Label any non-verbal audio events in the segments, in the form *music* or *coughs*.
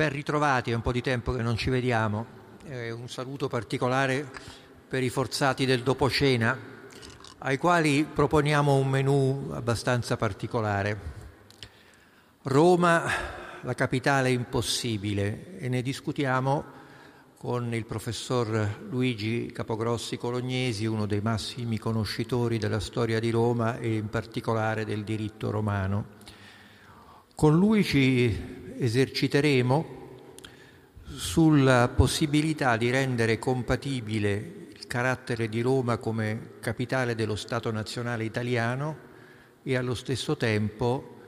Ben ritrovati, è un po' di tempo che non ci vediamo. Eh, un saluto particolare per i forzati del dopo cena, ai quali proponiamo un menù abbastanza particolare. Roma, la capitale impossibile, e ne discutiamo con il professor Luigi Capogrossi Colognesi, uno dei massimi conoscitori della storia di Roma e in particolare del diritto romano. Con lui ci eserciteremo sulla possibilità di rendere compatibile il carattere di Roma come capitale dello Stato nazionale italiano e allo stesso tempo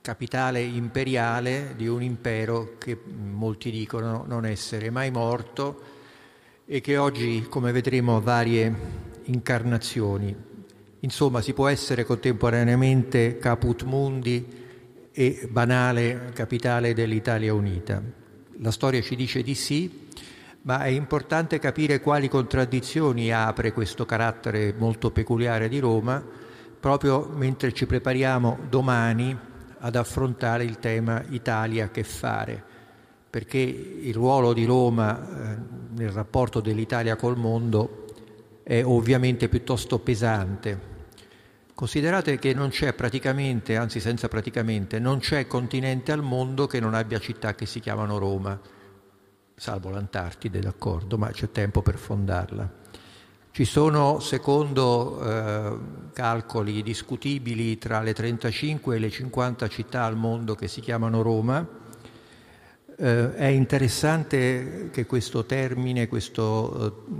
capitale imperiale di un impero che molti dicono non essere mai morto e che oggi, come vedremo, ha varie incarnazioni. Insomma, si può essere contemporaneamente caput mundi e banale capitale dell'Italia unita. La storia ci dice di sì, ma è importante capire quali contraddizioni apre questo carattere molto peculiare di Roma, proprio mentre ci prepariamo domani ad affrontare il tema Italia che fare, perché il ruolo di Roma eh, nel rapporto dell'Italia col mondo è ovviamente piuttosto pesante. Considerate che non c'è praticamente, anzi senza praticamente, non c'è continente al mondo che non abbia città che si chiamano Roma, salvo l'Antartide, d'accordo, ma c'è tempo per fondarla. Ci sono, secondo eh, calcoli discutibili, tra le 35 e le 50 città al mondo che si chiamano Roma. Eh, è interessante che questo termine, questo eh,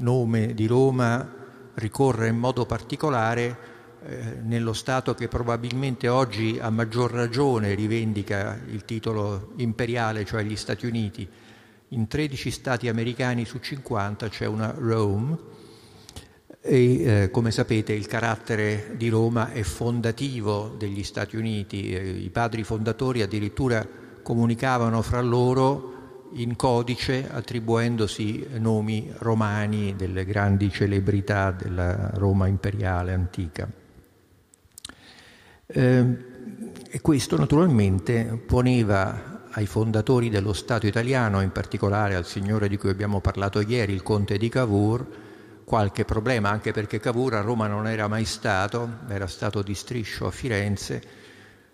nome di Roma ricorra in modo particolare eh, nello Stato che probabilmente oggi a maggior ragione rivendica il titolo imperiale, cioè gli Stati Uniti. In 13 Stati americani su 50 c'è una Rome e eh, come sapete il carattere di Roma è fondativo degli Stati Uniti, eh, i padri fondatori addirittura comunicavano fra loro in codice attribuendosi nomi romani delle grandi celebrità della Roma imperiale antica. Eh, e questo naturalmente poneva ai fondatori dello Stato italiano, in particolare al signore di cui abbiamo parlato ieri, il conte di Cavour, qualche problema, anche perché Cavour a Roma non era mai stato, era stato di striscio a Firenze,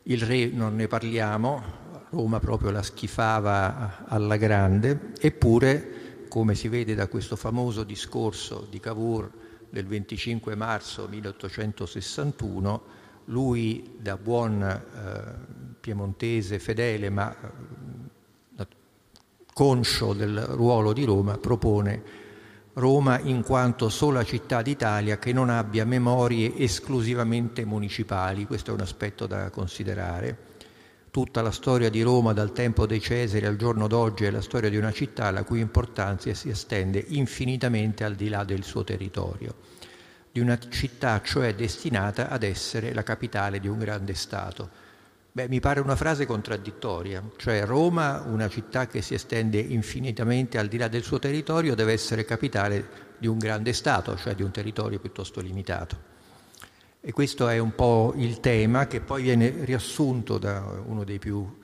il re non ne parliamo, Roma proprio la schifava alla grande, eppure, come si vede da questo famoso discorso di Cavour del 25 marzo 1861, lui da buon eh, piemontese fedele ma eh, conscio del ruolo di Roma propone Roma in quanto sola città d'Italia che non abbia memorie esclusivamente municipali, questo è un aspetto da considerare. Tutta la storia di Roma dal tempo dei Cesari al giorno d'oggi è la storia di una città la cui importanza si estende infinitamente al di là del suo territorio, di una città cioè destinata ad essere la capitale di un grande Stato Beh, mi pare una frase contraddittoria, cioè Roma, una città che si estende infinitamente al di là del suo territorio, deve essere capitale di un grande Stato, cioè di un territorio piuttosto limitato. E questo è un po' il tema che poi viene riassunto da uno dei più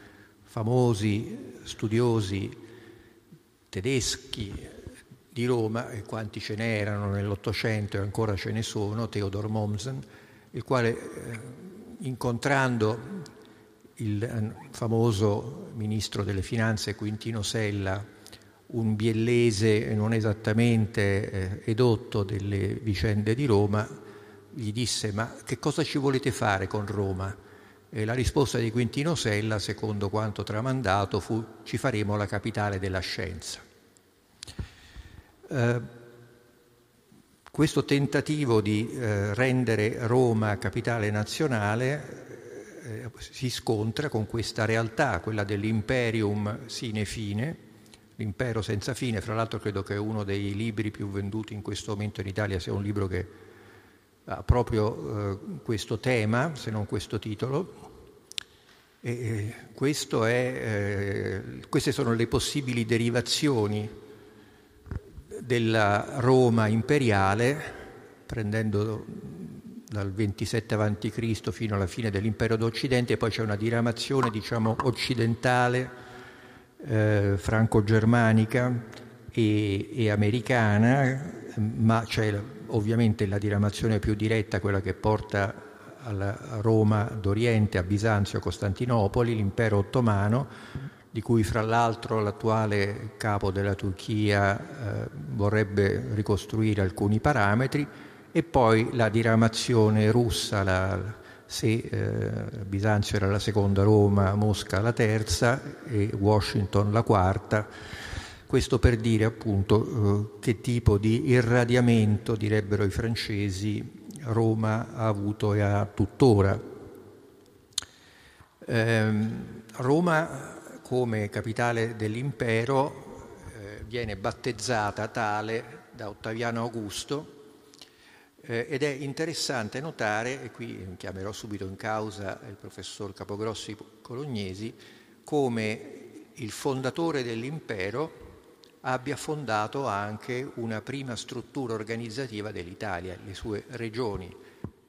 famosi studiosi tedeschi di Roma, e quanti ce n'erano nell'Ottocento e ancora ce ne sono, Theodor Mommsen, il quale eh, incontrando il eh, famoso ministro delle finanze Quintino Sella, un biellese non esattamente eh, edotto delle vicende di Roma, gli disse ma che cosa ci volete fare con Roma? E la risposta di Quintino Sella, secondo quanto tramandato, fu ci faremo la capitale della scienza. Eh, questo tentativo di eh, rendere Roma capitale nazionale eh, si scontra con questa realtà, quella dell'imperium sine fine, l'impero senza fine, fra l'altro credo che uno dei libri più venduti in questo momento in Italia sia un libro che ha proprio eh, questo tema, se non questo titolo. E eh, è, eh, queste sono le possibili derivazioni della Roma imperiale, prendendo dal 27 a.C. fino alla fine dell'impero d'Occidente poi c'è una diramazione diciamo occidentale eh, franco-germanica e, e, americana, ma c'è ovviamente la diramazione più diretta, quella che porta alla Roma d'Oriente, a Bisanzio, Costantinopoli, l'impero ottomano, di cui fra l'altro l'attuale capo della Turchia eh, vorrebbe ricostruire alcuni parametri, e poi la diramazione russa, la, se eh, Bisanzio era la seconda Roma, Mosca la terza e Washington la quarta. Questo per dire appunto eh, che tipo di irradiamento, direbbero i francesi, Roma ha avuto e ha tuttora. Eh, Roma come capitale dell'impero eh, viene battezzata tale da Ottaviano Augusto eh, ed è interessante notare, e qui chiamerò subito in causa il professor Capogrossi Colognesi, come il fondatore dell'impero abbia fondato anche una prima struttura organizzativa dell'Italia, le sue regioni.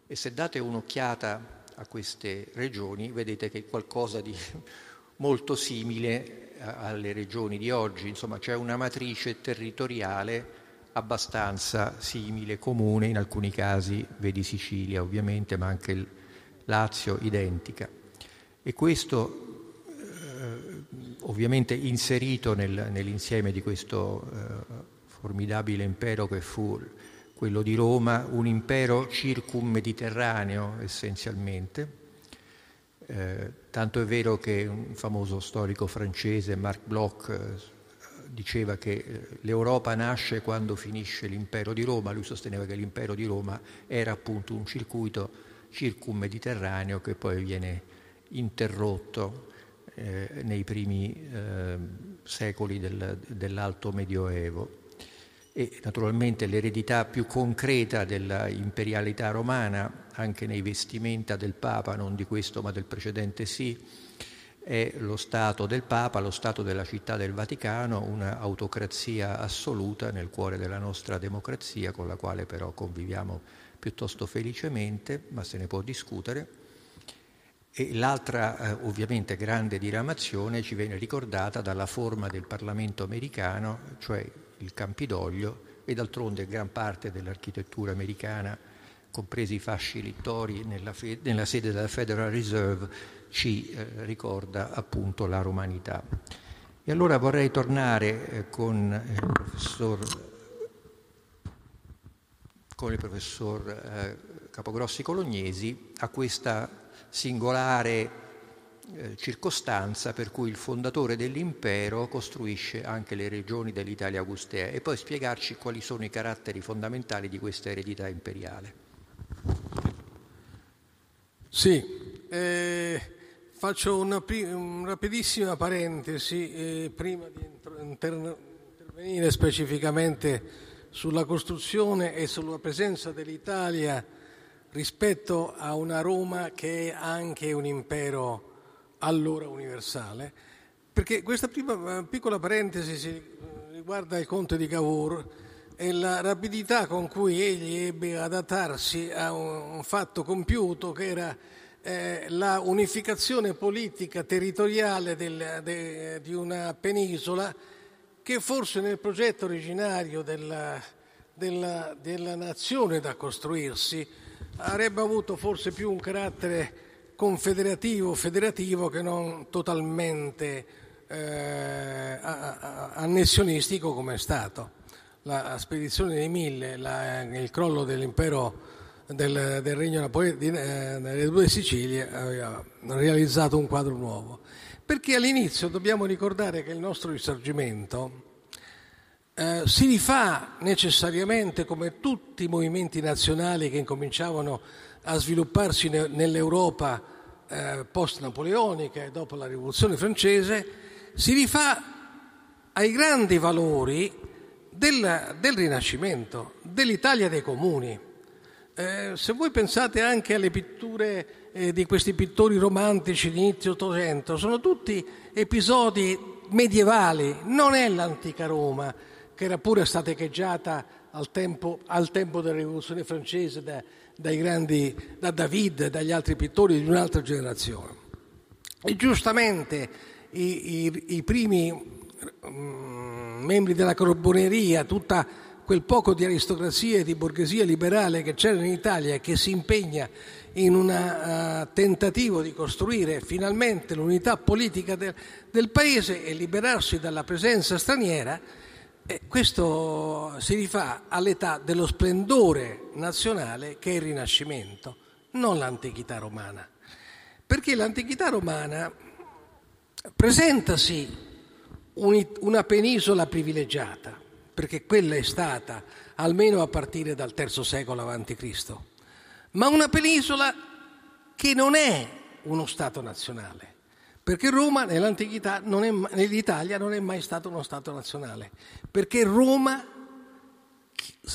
E se date un'occhiata a queste regioni vedete che qualcosa di molto simile alle regioni di oggi, insomma c'è una matrice territoriale abbastanza simile, comune, in alcuni casi, vedi Sicilia ovviamente, ma anche il Lazio identica. E questo ovviamente inserito nel, nell'insieme di questo eh, formidabile impero che fu quello di Roma, un impero circummediterraneo essenzialmente. Eh, tanto è vero che un famoso storico francese, Marc Bloch, eh, diceva che eh, l'Europa nasce quando finisce l'impero di Roma, lui sosteneva che l'impero di Roma era appunto un circuito circummediterraneo che poi viene interrotto eh, nei primi secoli del, dell'Alto Medioevo. E naturalmente l'eredità più concreta dell'imperialità romana, anche nei vestimenta del Papa, non di questo ma del precedente sì, è lo Stato del Papa, lo Stato della città del Vaticano, un'autocrazia assoluta nel cuore della nostra democrazia, con la quale però conviviamo piuttosto felicemente, ma se ne può discutere. E l'altra eh, ovviamente grande diramazione ci viene ricordata dalla forma del Parlamento americano, cioè il Campidoglio, e d'altronde gran parte dell'architettura americana, compresi i fasci littori nella, fe- nella sede della Federal Reserve, ci eh, ricorda appunto la romanità. E allora vorrei tornare eh, con il professor, con il professor eh, Capogrossi Colognesi a questa singolare circostanza per cui il fondatore dell'impero costruisce anche le regioni dell'Italia augustea e poi spiegarci quali sono i caratteri fondamentali di questa eredità imperiale. Sì, eh, faccio una, una, rapidissima parentesi eh, prima di inter- intervenire specificamente sulla costruzione e sulla presenza dell'Italia rispetto a una Roma che è anche un impero allora universale, perché questa prima piccola parentesi riguarda il conte di Cavour e la rapidità con cui egli ebbe ad adattarsi a un fatto compiuto che era eh, la unificazione politica territoriale del, de, di una penisola che forse nel progetto originario della, della, della nazione da costruirsi avrebbe avuto forse più un carattere confederativo, federativo che non totalmente eh, annessionistico come è stato. La spedizione dei Mille, la, il crollo dell'impero del, del regno Napoleone eh, delle due Sicilie aveva realizzato un quadro nuovo. Perché all'inizio dobbiamo ricordare che il nostro risorgimento eh, si rifà necessariamente come tutti i movimenti nazionali che incominciavano a svilupparsi ne, nell'Europa eh, post-napoleonica e dopo la rivoluzione francese, si rifà ai grandi valori del, del Rinascimento, dell'Italia dei comuni. Eh, se voi pensate anche alle pitture eh, di questi pittori romantici di inizio Ottocento, sono tutti episodi medievali, non è l'antica Roma, che era pure stata echeggiata al tempo, al tempo della rivoluzione francese da, dai grandi, da David e dagli altri pittori di un'altra generazione. E giustamente i, i, i primi um, membri della carboneria, tutto quel poco di aristocrazia e di borghesia liberale che c'era in Italia e che si impegna in un uh, tentativo di costruire finalmente l'unità politica del, del paese e liberarsi dalla presenza straniera, eh, questo si rifà all'età dello splendore nazionale che è il Rinascimento, non l'antichità romana. Perché l'antichità romana presentasi una penisola privilegiata, perché quella è stata almeno a partire dal III secolo a.C., ma una penisola che non è uno Stato nazionale, perché Roma nell'antichità, non è, nell'Italia non è mai stato uno Stato nazionale, perché Roma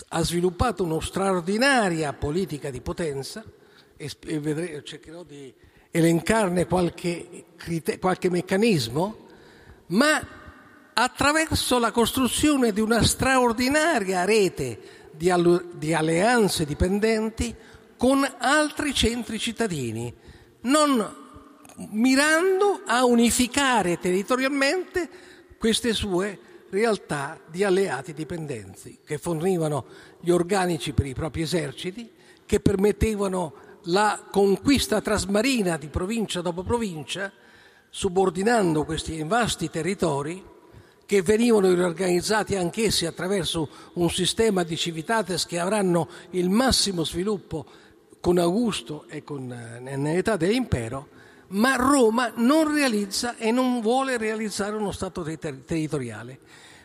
ha sviluppato una straordinaria politica di potenza, e, vedrei, cercherò di elencarne qualche, qualche meccanismo, ma attraverso la costruzione di una straordinaria rete di, di alleanze dipendenti con altri centri cittadini, non mirando a unificare territorialmente queste sue realtà di alleati dipendenti che fornivano gli organici per i propri eserciti, che permettevano la conquista trasmarina di provincia dopo provincia, subordinando questi vasti territori che venivano riorganizzati anch'essi attraverso un sistema di civitates che avranno il massimo sviluppo con Augusto e con, eh, nell'età dell'impero, ma Roma non realizza e non vuole realizzare uno Stato ter- territoriale,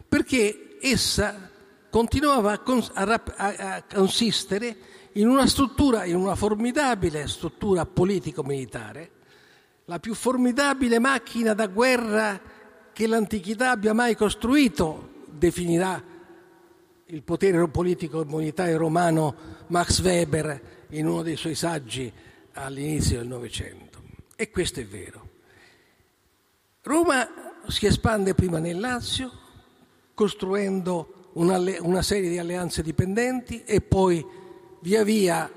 perché essa continuava a, cons- a, a, consistere in una struttura, in una formidabile struttura politico-militare, la più formidabile macchina da guerra che l'antichità abbia mai costruito, definirà il potere politico militare romano Max Weber in uno dei suoi saggi all'inizio del Novecento. E questo è vero. Roma si espande prima nel Lazio, costruendo una, una serie di alleanze dipendenti e poi via via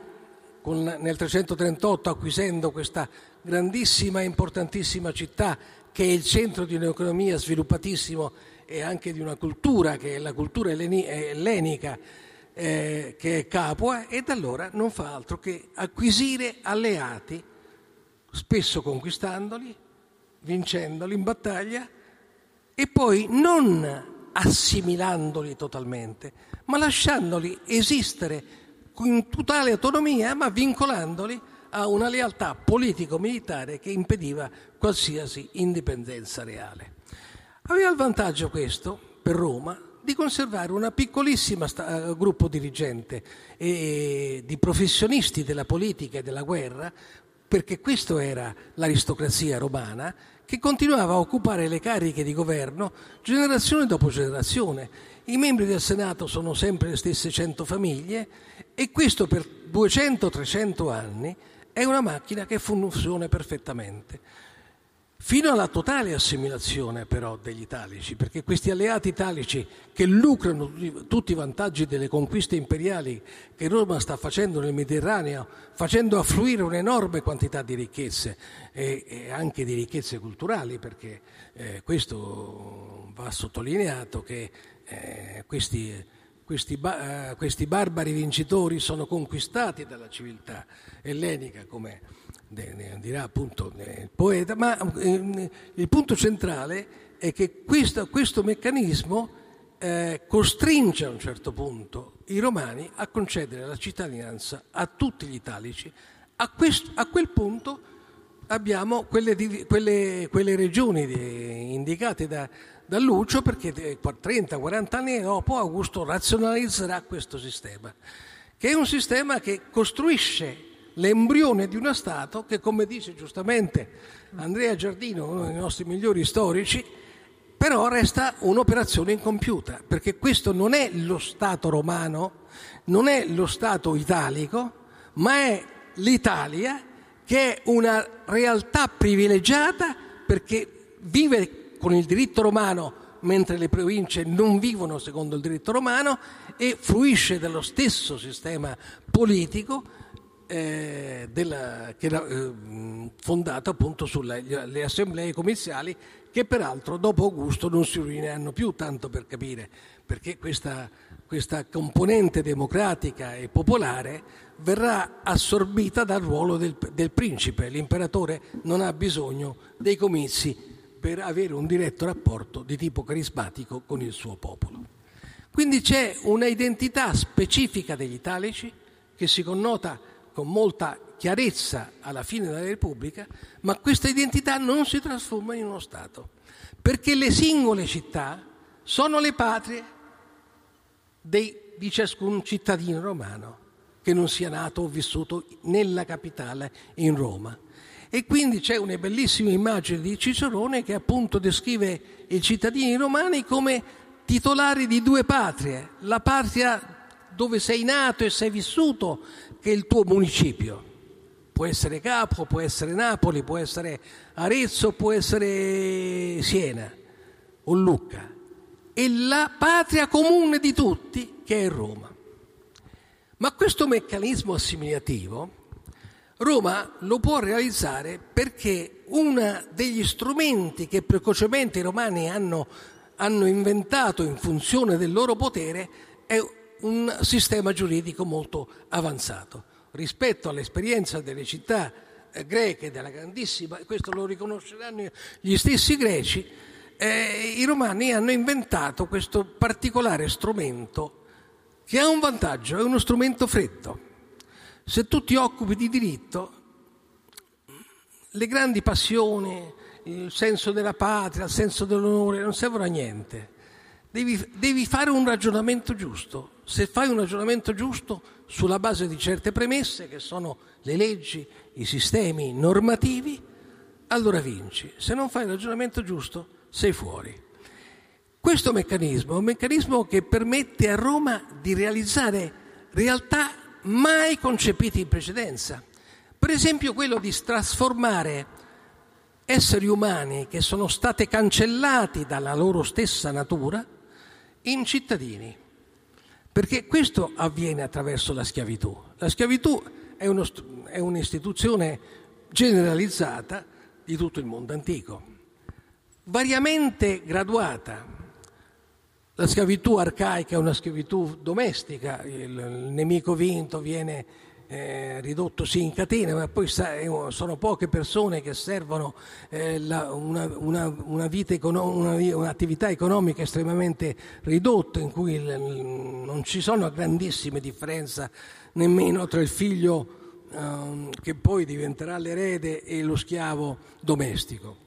con, nel 338 acquisendo questa grandissima e importantissima città che è il centro di un'economia sviluppatissima e anche di una cultura che è la cultura ellenica eh, che è Capua e da allora non fa altro che acquisire alleati, spesso conquistandoli, vincendoli in battaglia e poi non assimilandoli totalmente, ma lasciandoli esistere in totale autonomia, ma vincolandoli a una lealtà politico-militare che impediva qualsiasi indipendenza reale. Aveva il vantaggio questo, per Roma, di conservare un piccolissimo sta- gruppo dirigente e di professionisti della politica e della guerra, perché questa era l'aristocrazia romana, che continuava a occupare le cariche di governo generazione dopo generazione. I membri del Senato sono sempre le stesse 100 famiglie e questo per 200-300 anni è una macchina che funziona perfettamente. Fino alla totale assimilazione però degli italici, perché questi alleati italici che lucrano tutti i vantaggi delle conquiste imperiali che Roma sta facendo nel Mediterraneo, facendo affluire un'enorme quantità di ricchezze e, anche di ricchezze culturali, perché eh, questo va sottolineato che eh, questi questi, uh, questi, barbari vincitori sono conquistati dalla civiltà ellenica, come dirà appunto il poeta, ma eh, il punto centrale è che questo, questo meccanismo eh, costringe a un certo punto i romani a concedere la cittadinanza a tutti gli italici. A, questo, a quel punto abbiamo quelle, quelle, quelle regioni di, indicate da, da Lucio perché 30-40 anni dopo Augusto razionalizzerà questo sistema, che è un sistema che costruisce l'embrione di uno Stato che, come dice giustamente Andrea Giardino, uno dei nostri migliori storici, però resta un'operazione incompiuta, perché questo non è lo Stato romano, non è lo Stato italico, ma è l'Italia che è una realtà privilegiata perché vive con il diritto romano mentre le province non vivono secondo il diritto romano e fruisce dello stesso sistema politico eh, della, che era eh, fondato appunto sulle assemblee comiziali che peraltro dopo Augusto non si riuniranno più tanto per capire, perché questa, questa componente democratica e popolare verrà assorbita dal ruolo del, del principe. L'imperatore non ha bisogno dei comizi per avere un diretto rapporto di tipo carismatico con il suo popolo. Quindi c'è una identità specifica degli italici che si connota con molta chiarezza alla fine della Repubblica, ma questa identità non si trasforma in uno Stato, perché le singole città sono le patrie dei, di ciascun cittadino romano che non sia nato o vissuto nella capitale in Roma. E quindi c'è una bellissima immagine di Cicerone che appunto descrive i cittadini romani come titolari di due patrie, la patria dove sei nato e sei vissuto, che il tuo municipio, Può essere Capo, può essere Napoli, può essere Arezzo, può essere Siena o Lucca. E la patria comune di tutti che è Roma. Ma questo meccanismo assimilativo Roma lo può realizzare perché uno degli strumenti che precocemente i romani hanno, hanno, inventato in funzione del loro potere è un sistema giuridico molto avanzato rispetto all'esperienza delle città eh, greche, della grandissima, questo lo riconosceranno gli stessi greci, eh, i romani hanno inventato questo particolare strumento che ha un vantaggio, è uno strumento freddo. Se tu ti occupi di diritto, le grandi passioni, il senso della patria, il senso dell'onore non servono a niente. Devi, devi fare un ragionamento giusto. Se fai un ragionamento giusto, sulla base di certe premesse che sono le leggi, i sistemi normativi, allora vinci. Se non fai il ragionamento giusto, sei fuori. Questo meccanismo è un meccanismo che permette a Roma di realizzare realtà mai concepite in precedenza. Per esempio quello di trasformare esseri umani che sono stati cancellati dalla loro stessa natura in cittadini. Perché questo avviene attraverso la schiavitù. La schiavitù è, uno, è un'istituzione generalizzata di tutto il mondo antico, variamente graduata. La schiavitù arcaica è una schiavitù domestica, il, il nemico vinto viene eh, ridotto sì in catena, ma poi eh, sono poche persone che servono eh, la, una, una, una, econo- una, un'attività economica estremamente ridotta, in cui il, non ci sono grandissime differenze nemmeno tra il figlio eh, che poi diventerà l'erede e lo schiavo domestico.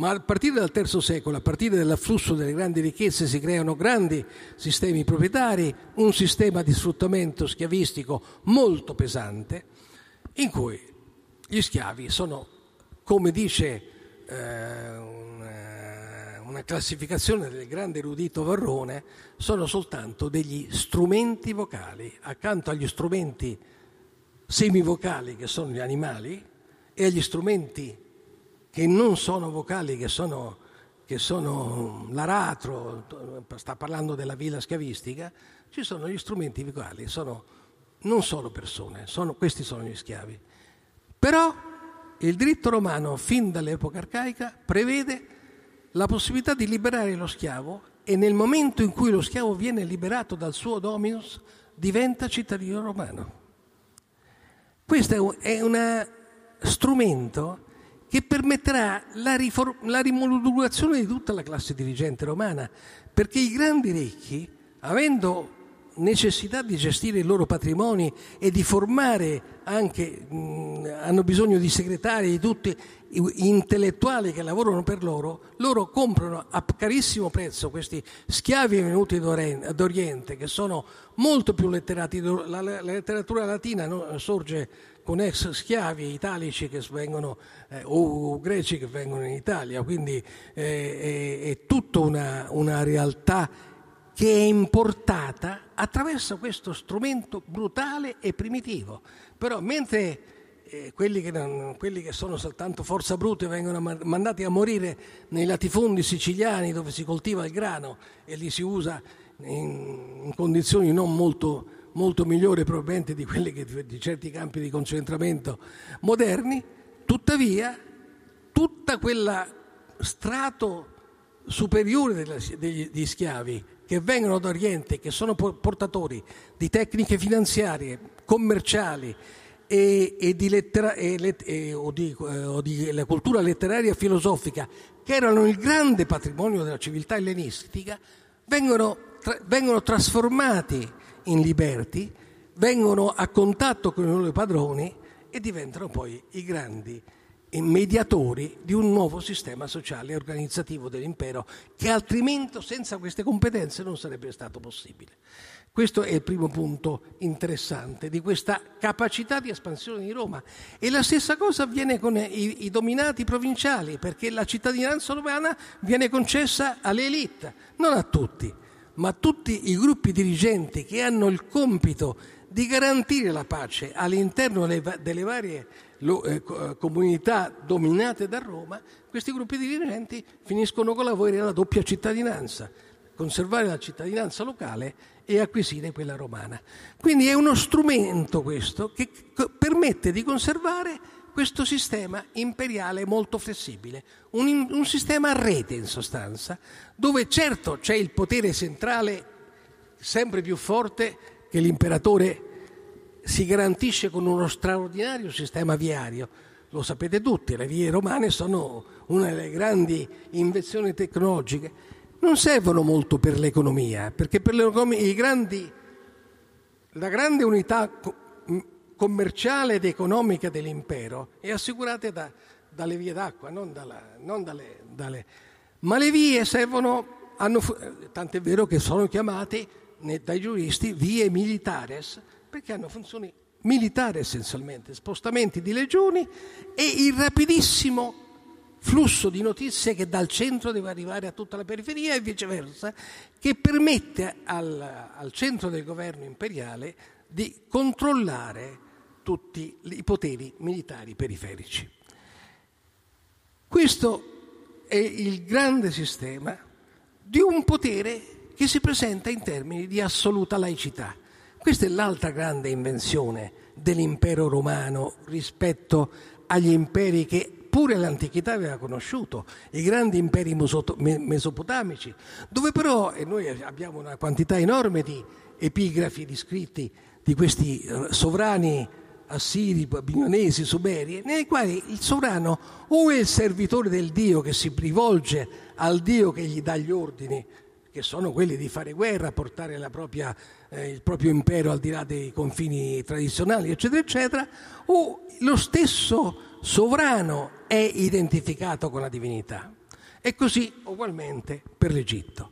Ma a partire dal terzo secolo, a partire dall'afflusso delle grandi ricchezze, si creano grandi sistemi proprietari, un sistema di sfruttamento schiavistico molto pesante, in cui gli schiavi sono, come dice eh, una, una classificazione del grande erudito Varrone, sono soltanto degli strumenti vocali, accanto agli strumenti semivocali che sono gli animali e agli strumenti che non sono vocali, che sono, che sono l'aratro, sta parlando della villa schiavistica, ci sono gli strumenti vocali, sono non solo persone, sono, questi sono gli schiavi. Però il diritto romano, fin dall'epoca arcaica, prevede la possibilità di liberare lo schiavo e nel momento in cui lo schiavo viene liberato dal suo dominus diventa cittadino romano. Questo è un strumento che permetterà la, riform- la rimodulazione di tutta la classe dirigente romana, perché i grandi ricchi, avendo necessità di gestire i loro patrimoni e di formare anche, mh, hanno bisogno di segretari, di tutti intellettuali che lavorano per loro, loro comprano a carissimo prezzo questi schiavi venuti d'Oriente che sono molto più letterati. La, letteratura latina sorge con ex schiavi italici che vengono, eh, o greci che vengono in Italia, quindi eh, è, è, tutta una, una realtà che è importata attraverso questo strumento brutale e primitivo. Però mentre eh, quelli, che non, quelli, che sono soltanto forza brute vengono mandati a morire nei latifondi siciliani dove si coltiva il grano e li si usa in, in condizioni non molto molto migliore probabilmente di quelli che, di certi campi di concentramento moderni, tuttavia tutta quella strato superiore degli schiavi che vengono da Oriente, che sono portatori di tecniche finanziarie, commerciali e, e, di, lettera, e, e o di, eh, o di la cultura letteraria e filosofica, che erano il grande patrimonio della civiltà ellenistica, vengono, tra, vengono trasformati in liberti, vengono a contatto con i loro padroni e diventano poi i grandi mediatori di un nuovo sistema sociale e organizzativo dell'impero che altrimenti senza queste competenze non sarebbe stato possibile. Questo è il primo punto interessante di questa capacità di espansione di Roma. E la stessa cosa avviene con i, i dominati provinciali, perché la cittadinanza romana viene concessa alle elite, non a tutti, ma tutti i gruppi dirigenti che hanno il compito di garantire la pace all'interno delle varie eh, eh, comunità dominate da Roma, questi gruppi dirigenti finiscono con la doppia cittadinanza, conservare la cittadinanza locale e acquisire quella romana. Quindi è uno strumento questo che permette di conservare questo sistema imperiale molto flessibile, un, un sistema a rete in sostanza, dove certo c'è il potere centrale sempre più forte che l'imperatore si garantisce con uno straordinario sistema viario. Lo sapete tutti, le vie romane sono una delle grandi invenzioni tecnologiche. Non servono molto per l'economia, perché per grandi, la grande unità commerciale ed economica dell'impero è assicurata da, dalle vie d'acqua, non, dalla, non dalle, dalle, Ma le vie servono, hanno, tant'è vero che sono chiamate dai giuristi vie militares, perché hanno funzioni militari essenzialmente, spostamenti di legioni e il rapidissimo flusso di notizie che dal centro deve arrivare a tutta la periferia e viceversa, che permette al, al centro del governo imperiale di controllare tutti i poteri militari periferici. Questo è il grande sistema di un potere che si presenta in termini di assoluta laicità. Questa è l'altra grande invenzione dell'impero romano rispetto agli imperi che pure l'antichità aveva conosciuto, i grandi imperi mesopotamici, dove però, e noi abbiamo una quantità enorme di epigrafi, di scritti di questi eh, sovrani assiri, babilonesi, sumeri, nei quali il sovrano o è il servitore del Dio che si rivolge al Dio che gli dà gli ordini, che sono quelli di fare guerra, portare propria, eh, il proprio impero al di là dei confini tradizionali, eccetera, eccetera, o lo stesso sovrano è identificato con la divinità. E così ugualmente per l'Egitto.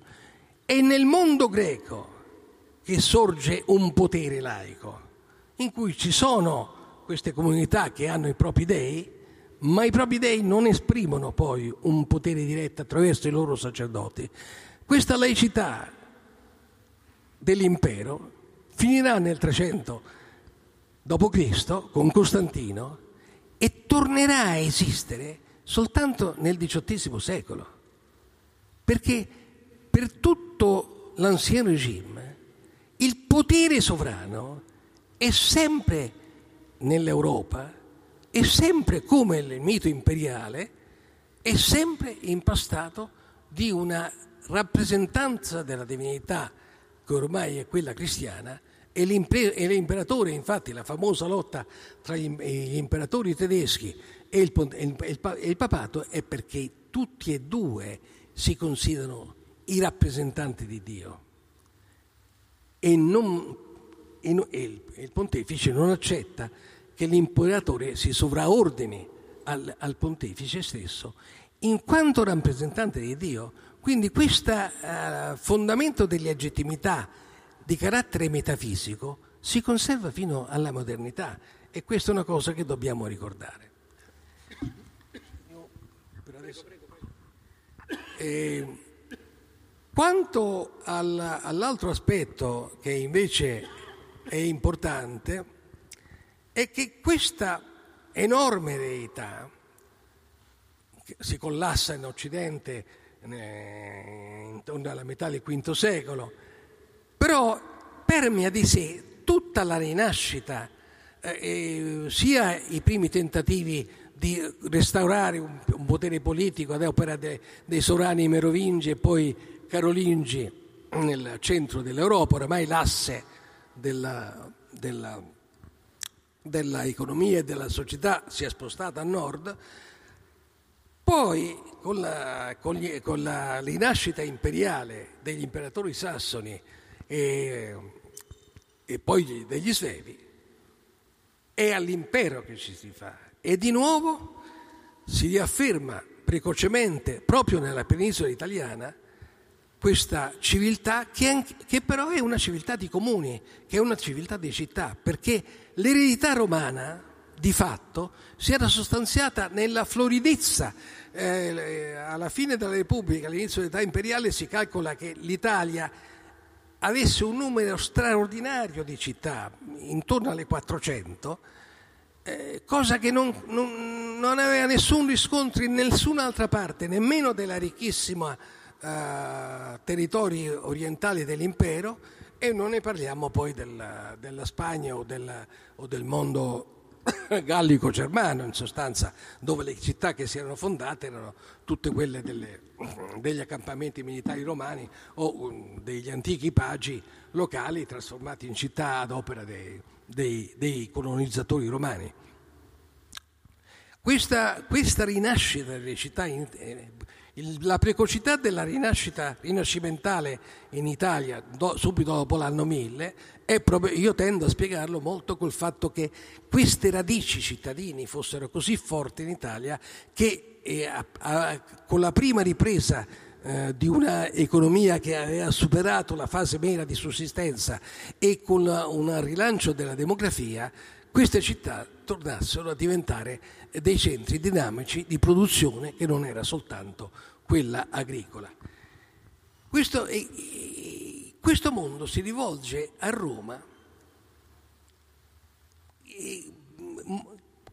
È nel mondo greco che sorge un potere laico, in cui ci sono queste comunità che hanno i propri dei, ma i propri dei non esprimono poi un potere diretto attraverso i loro sacerdoti, questa laicità dell'impero finirà nel 300 d.C. con Costantino e tornerà a esistere soltanto nel XVIII secolo. Perché per tutto l'ancien regime il potere sovrano è sempre nell'Europa, è sempre come il mito imperiale, è sempre impastato di una rappresentanza della divinità che ormai è quella cristiana. E, l'imperatore, infatti la famosa lotta tra gli imperatori tedeschi e il, il, il papato è perché tutti e due si considerano i rappresentanti di Dio. E, non, e, il, pontefice non accetta che l'imperatore si sovraordini al, al pontefice stesso in quanto rappresentante di Dio quindi questo uh, fondamento legittimità di carattere metafisico si conserva fino alla modernità e questa è una cosa che dobbiamo ricordare. Eh, quanto al, all'altro aspetto che invece è importante è che questa enorme eredità che si collassa in Occidente intorno alla metà del V secolo, però permea di sé tutta la rinascita, eh, sia i primi tentativi di restaurare un, un potere politico ad opera de, dei sovrani merovingi e poi carolingi nel centro dell'Europa, oramai l'asse della, della, dell'economia e della società si è spostata a nord, poi con la, con gli, con la rinascita imperiale degli imperatori sassoni e, e poi degli svevi, è all'impero che ci si fa. E di nuovo si riafferma precocemente, proprio nella penisola italiana, questa civiltà che, che, però è una civiltà di comuni, che è una civiltà di città, perché l'eredità romana di fatto si era sostanziata nella floridezza. Eh, alla fine della Repubblica, all'inizio dell'età imperiale, si calcola che l'Italia avesse un numero straordinario di città, intorno alle 400, eh, cosa che non, non, non, aveva nessun riscontro in nessun'altra parte, nemmeno della ricchissima eh, territori orientali dell'impero e non ne parliamo poi della, della Spagna o, della, o, del mondo *coughs* gallico-germano, in sostanza, dove le città che si erano fondate erano tutte quelle delle, degli accampamenti militari romani o um, degli antichi pagi locali trasformati in città ad opera dei, dei, dei colonizzatori romani. Questa, questa, rinascita delle città la precocità della rinascita rinascimentale in Italia do, subito dopo l'anno 1000 è proprio, io tendo a spiegarlo molto col fatto che queste radici cittadini fossero così forti in Italia che eh, a, a, con la prima ripresa eh, di un'economia che aveva superato la fase mera di sussistenza e con un rilancio della demografia, queste città tornassero a diventare dei centri dinamici di produzione che non era soltanto quella agricola. Questo, questo mondo si rivolge a Roma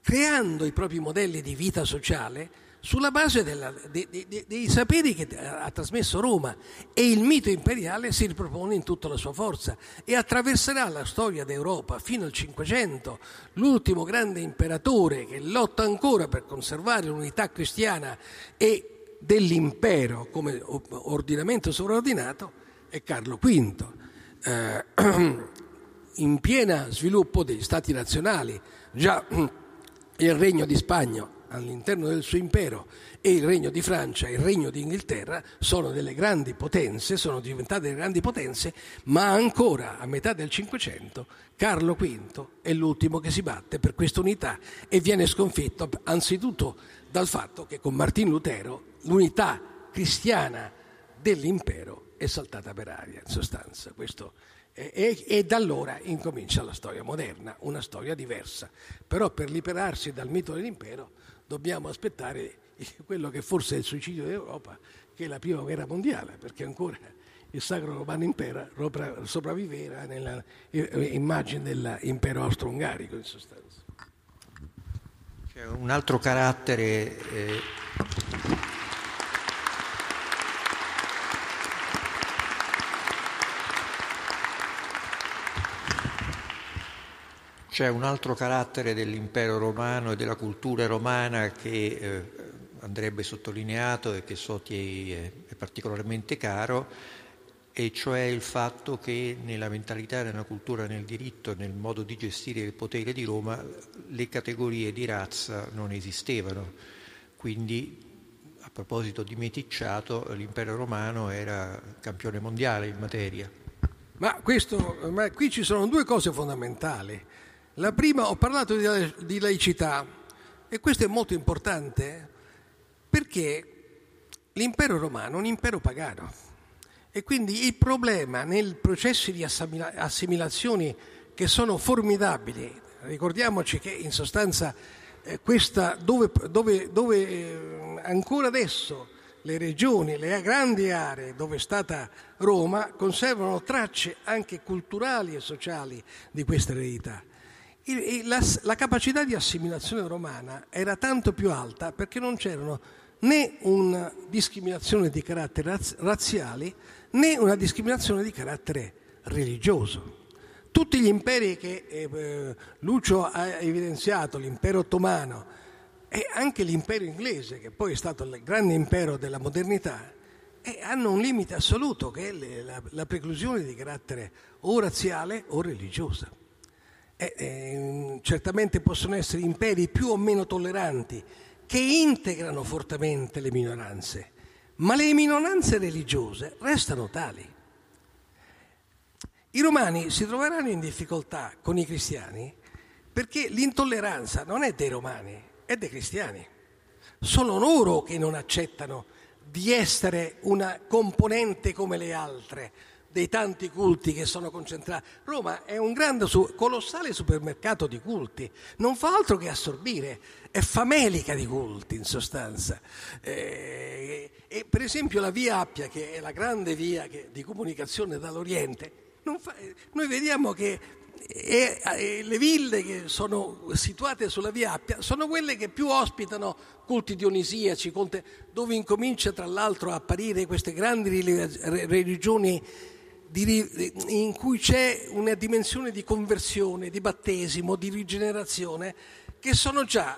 creando i propri modelli di vita sociale sulla base della, dei, dei, dei, saperi che ha trasmesso Roma e il mito imperiale si ripropone in tutta la sua forza e attraverserà la storia d'Europa fino al Cinquecento, l'ultimo grande imperatore che lotta ancora per conservare l'unità cristiana e dell'impero come ordinamento sovraordinato è Carlo V. Eh, *clears throat* in piena sviluppo degli stati nazionali, già *clears throat* il regno di Spagna all'interno del suo impero e il regno di Francia e il regno di Inghilterra sono delle grandi potenze, sono diventate delle grandi potenze, ma ancora a metà del Cinquecento Carlo V è l'ultimo che si batte per questa unità e viene sconfitto anzitutto dal fatto che con Martin Lutero l'unità cristiana dell'impero è saltata per aria, in sostanza. Questo e, e, da allora incomincia la storia moderna, una storia diversa. Però per liberarsi dal mito dell'impero dobbiamo aspettare quello che forse è il suicidio d'Europa, che è la prima guerra mondiale, perché ancora il Sacro Romano Impero sopravviveva nella immagine dell'impero austro-ungarico in sostanza. C'è un altro carattere eh, C'è un altro carattere dell'impero romano e della cultura romana che eh, andrebbe sottolineato e che so ti è, è particolarmente caro, e cioè il fatto che nella mentalità, nella cultura, nel diritto, nel modo di gestire il potere di Roma, le categorie di razza non esistevano. Quindi, a proposito di meticciato, l'impero romano era campione mondiale in materia. Ma, questo, ma qui ci sono due cose fondamentali. La prima, ho parlato di, laicità e questo è molto importante perché l'impero romano è un impero pagano e quindi il problema nel processo di assimilazioni che sono formidabili, ricordiamoci che in sostanza eh, questa, dove, dove, dove eh, ancora adesso le regioni, le grandi aree dove è stata Roma conservano tracce anche culturali e sociali di questa eredità. La, la, capacità di assimilazione romana era tanto più alta perché non c'erano né una discriminazione di carattere raz, razziali né una discriminazione di carattere religioso. Tutti gli imperi che eh, Lucio ha evidenziato, l'impero ottomano, e anche l'impero inglese, che poi è stato il grande impero della modernità, e hanno un limite assoluto che è la, la preclusione di carattere o razziale o religiosa. E, e, certamente possono essere imperi più o meno tolleranti che integrano fortemente le minoranze, ma le minoranze religiose restano tali. I romani si troveranno in difficoltà con i cristiani perché l'intolleranza non è dei romani, è dei cristiani. Sono loro che non accettano di essere una componente come le altre dei tanti culti che sono concentrati. Roma è un grande, colossale supermercato di culti, non fa altro che assorbire, è famelica di culti in sostanza. Eh, e per esempio la via Appia, che è la grande via che, di comunicazione dall'Oriente, fa, noi vediamo che e, e, le ville che sono situate sulla via Appia sono quelle che più ospitano culti dionisiaci, dove incomincia tra l'altro a apparire queste grandi religioni in cui c'è una dimensione di conversione, di battesimo, di rigenerazione, che sono già,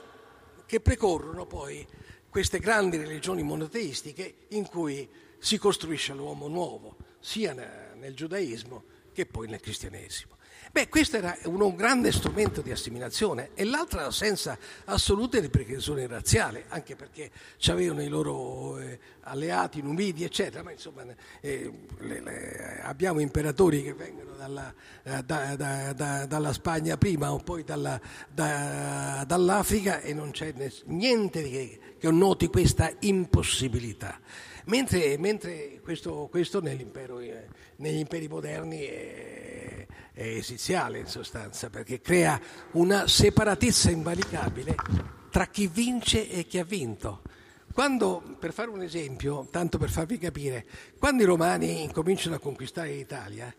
che precorrono poi queste grandi religioni monoteistiche in cui si costruisce l'uomo nuovo, sia nel giudaismo che poi nel cristianesimo. Beh, questo era un grande strumento di assimilazione e l'altra l'assenza assoluta di preclusione razziale, anche perché avevano i loro eh, alleati numidi, eccetera, ma insomma eh, le, le, abbiamo imperatori che vengono dalla, eh, da, da, da, dalla Spagna prima o poi dalla, dall'Africa e non c'è niente che, che noti questa impossibilità. Mentre, mentre questo, questo negli imperi moderni è, è esiziale in sostanza, perché crea una separatezza invalicabile tra chi vince e chi ha vinto. Quando, per fare un esempio, tanto per farvi capire, quando i romani incominciano a conquistare l'Italia,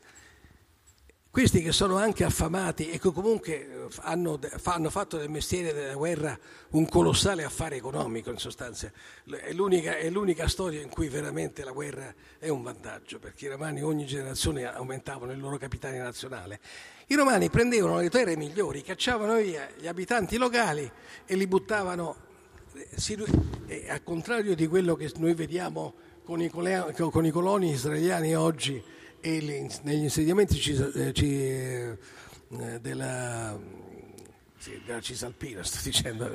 questi che sono anche affamati e che comunque eh, hanno, hanno, fatto del mestiere della guerra un colossale affare economico in sostanza, è l'unica, è l'unica, storia in cui veramente la guerra è un vantaggio, perché i romani ogni generazione aumentavano il loro capitale nazionale. I romani prendevano le terre migliori, cacciavano via gli abitanti locali e li buttavano, eh, eh, al contrario di quello che noi vediamo con i coloni israeliani oggi, e le, negli insediamenti cis, eh, ci, eh, della, sì, della, Cisalpina, *laughs* sto dicendo,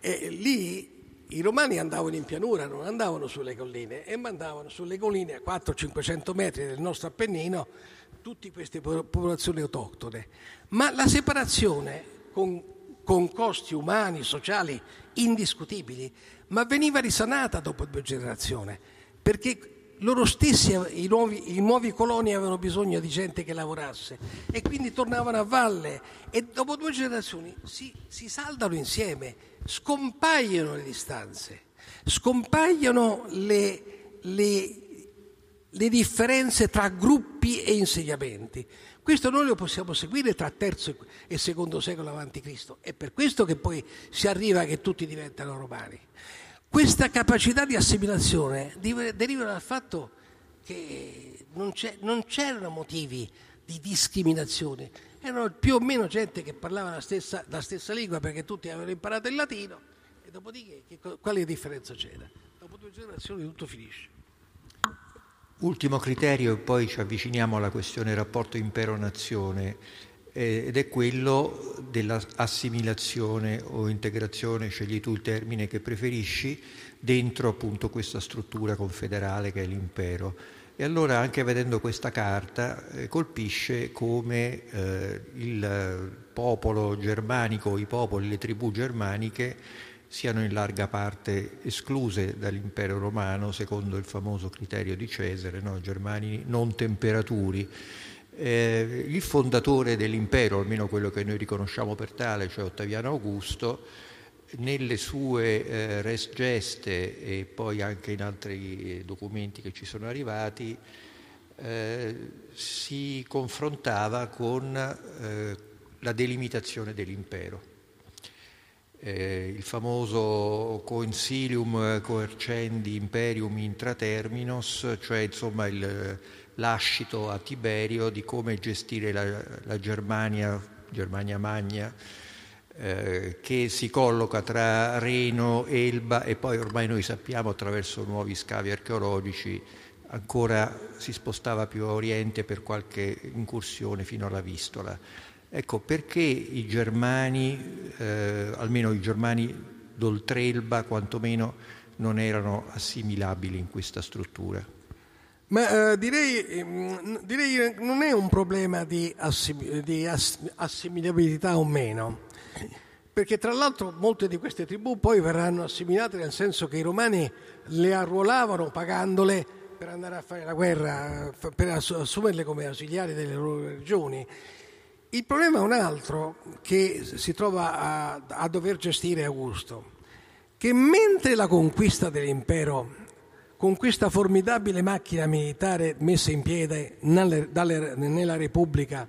e lì i romani andavano in pianura, non andavano sulle colline e mandavano sulle colline a 400-500 metri del nostro Appennino tutte queste popolazioni autoctone. Ma la separazione con, con costi umani, sociali indiscutibili, ma veniva risanata dopo due generazioni, perché loro stessi, i nuovi, i nuovi, coloni avevano bisogno di gente che lavorasse e quindi tornavano a valle e dopo due generazioni si, si saldano insieme, scompaiono le distanze, scompaiono le, le, le differenze tra gruppi e insegnamenti. Questo noi lo possiamo seguire tra terzo e secondo secolo a.C. È per questo che poi si arriva che tutti diventano romani. Questa capacità di assimilazione deriva dal fatto che non, non, c'erano motivi di discriminazione, erano più o meno gente che parlava la stessa, la stessa lingua perché tutti avevano imparato il latino e dopodiché che, quale differenza c'era? Dopo due generazioni tutto finisce. Ultimo criterio e poi ci avviciniamo alla questione rapporto impero-nazione ed è quello dell'assimilazione o integrazione, scegli tu il termine che preferisci, dentro appunto questa struttura confederale che è l'impero. E allora anche vedendo questa carta eh, colpisce come eh, il popolo germanico, i popoli, le tribù germaniche siano in larga parte escluse dall'impero romano secondo il famoso criterio di Cesare, no? germani non temperaturi eh, il fondatore dell'impero, almeno quello che noi riconosciamo per tale, cioè Ottaviano Augusto, nelle sue eh, res geste e poi anche in altri documenti che ci sono arrivati, eh, si confrontava con eh, la delimitazione dell'impero. Eh, il famoso coensilium coercendi imperium intra terminos, cioè insomma il lascito a Tiberio di come gestire la, la Germania, Germania Magna, eh, che si colloca tra Reno, Elba e poi ormai noi sappiamo attraverso nuovi scavi archeologici ancora si spostava più a oriente per qualche incursione fino alla Vistola. Ecco, perché i germani, eh, almeno i germani d'Oltrelba, quantomeno non erano assimilabili in questa struttura? Ma eh, direi, mm, direi non è un problema di, assim- di ass- assimilabilità o meno, perché tra l'altro molte di queste tribù poi verranno assimilate nel senso che i romani le arruolavano pagandole per andare a fare la guerra, per assumerle come ausiliari delle loro regioni. Il problema è un altro che si trova a, a dover gestire Augusto, che mentre la conquista dell'impero, con questa formidabile macchina militare messa in piedi nella Repubblica,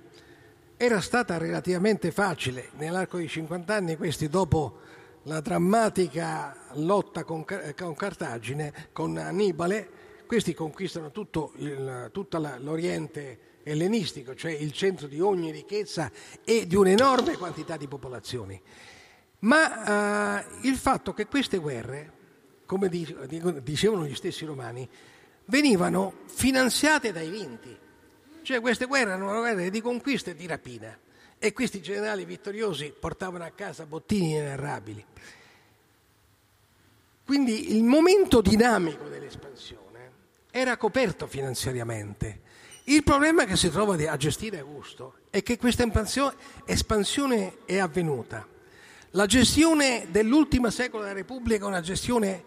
era stata relativamente facile nell'arco di 50 anni, questi dopo la drammatica lotta con, con Cartagine, con Annibale, questi conquistano tutto il, tutto l'Oriente ellenistico, cioè il centro di ogni ricchezza e di un'enorme quantità di popolazioni. Ma eh, il fatto che queste guerre, come dicevano gli stessi romani, venivano finanziate dai vinti. Cioè queste guerre erano guerre di conquista e di rapina e questi generali vittoriosi portavano a casa bottini inenarrabili. Quindi il momento dinamico dell'espansione era coperto finanziariamente il problema che si trova a gestire Augusto è che questa espansione è avvenuta. La gestione dell'ultimo secolo della Repubblica è una gestione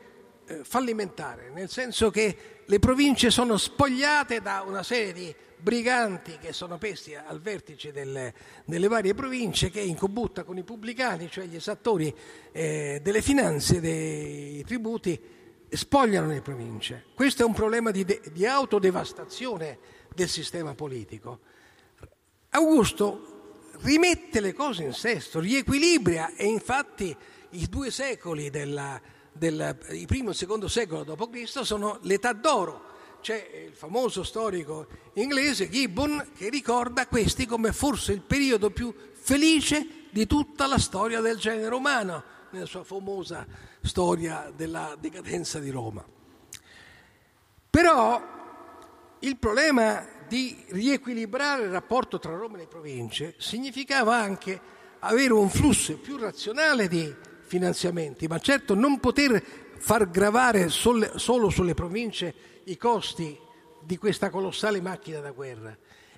fallimentare, nel senso che le province sono spogliate da una serie di briganti che sono pesti al vertice delle, delle varie province che in combutta con i pubblicani, cioè gli esattori eh, delle finanze, dei tributi, spogliano le province. Questo è un problema di, de, di autodevastazione del sistema politico. Augusto rimette le cose in sesto, riequilibra e infatti i due secoli, della, il primo e secondo secolo d.C. sono l'età d'oro. C'è il famoso storico inglese Gibbon che ricorda questi come forse il periodo più felice di tutta la storia del genere umano, nella sua famosa storia della decadenza di Roma. Però il problema di riequilibrare il rapporto tra Roma e le province significava anche avere un flusso più razionale di finanziamenti, ma certo non poter far gravare solo sulle province i costi di questa colossale macchina da guerra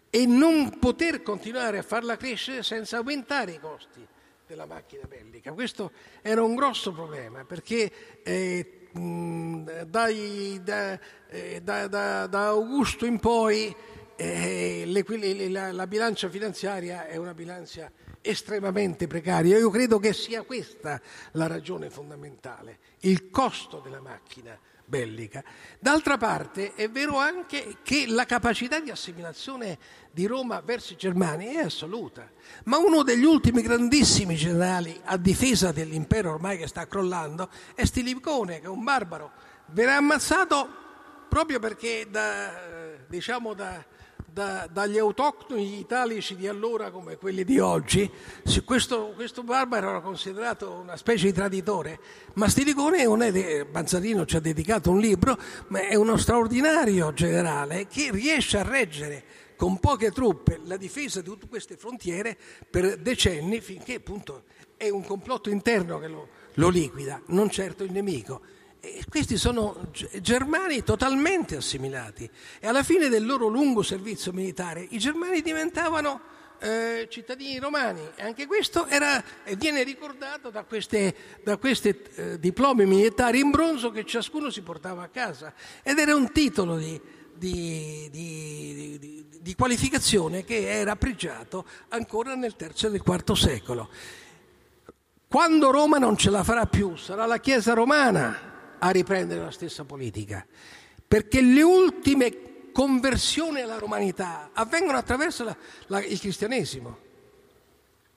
e non poter continuare a farla crescere senza aumentare i costi della macchina bellica. Questo era un grosso problema perché eh, dai, da, eh, da, da, da, Augusto in poi eh, la, la, bilancia finanziaria è una bilancia estremamente precaria. Io credo che sia questa la ragione fondamentale, il costo della macchina bellica. D'altra parte è vero anche che la capacità di assimilazione di Roma verso i germani è assoluta, ma uno degli ultimi grandissimi generali a difesa dell'impero ormai che sta crollando è Stilicone, che è un barbaro. Verrà ammazzato proprio perché da, diciamo da, da, dagli autoctoni italici di allora come quelli di oggi, questo, questo, barbaro era considerato una specie di traditore, ma Stilicone è, Banzarino ci ha dedicato un libro, ma è uno straordinario generale che riesce a reggere con poche truppe la difesa di tutte queste frontiere per decenni finché appunto è un complotto interno che lo, lo liquida, non certo il nemico. E questi sono germani totalmente assimilati. E alla fine del loro lungo servizio militare i germani diventavano eh, cittadini romani. E anche questo era, viene ricordato da questi eh, diplomi militari in bronzo che ciascuno si portava a casa. Ed era un titolo di, di, di, di, di qualificazione che era pregiato ancora nel terzo e nel quarto secolo. Quando Roma non ce la farà più, sarà la Chiesa romana a riprendere la stessa politica, perché le ultime conversioni alla romanità avvengono attraverso la, la, il cristianesimo.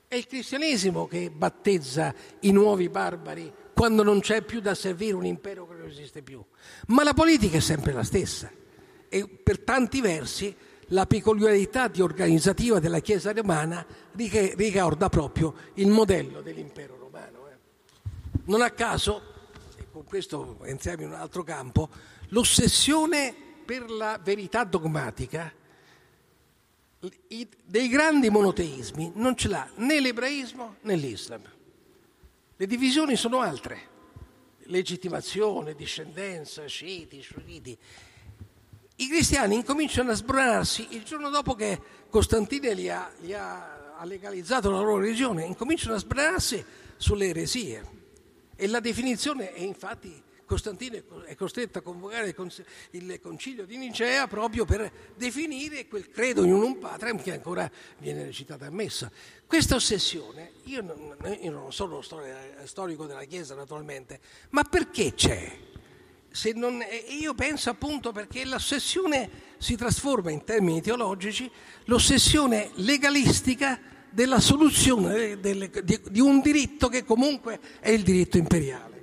È il cristianesimo che battezza i nuovi barbari quando non c'è più da servire un impero che non esiste più. Ma la politica è sempre la stessa e per tanti versi la peculiarità di organizzativa della Chiesa romana ricorda proprio il modello dell'impero romano. Eh. Non a caso, con questo entriamo in un altro campo, l'ossessione per la verità dogmatica dei grandi monoteismi non ce l'ha né l'ebraismo né l'Islam. Le divisioni sono altre. Legittimazione, discendenza, sciiti, sciiti. I cristiani incominciano a sbronarsi il giorno dopo che Costantino li ha, li ha, legalizzato la loro religione, incominciano a sbronarsi sulle eresie. E la definizione è infatti Costantino è costretto a convocare il concilio di Nicea proprio per definire quel credo in un patrem che ancora viene recitato a messa. Questa ossessione, io non, sono storico della Chiesa naturalmente, ma perché c'è? Non, io penso appunto perché l'ossessione si trasforma in termini teologici, l'ossessione legalistica della soluzione di, di un diritto che comunque è il diritto imperiale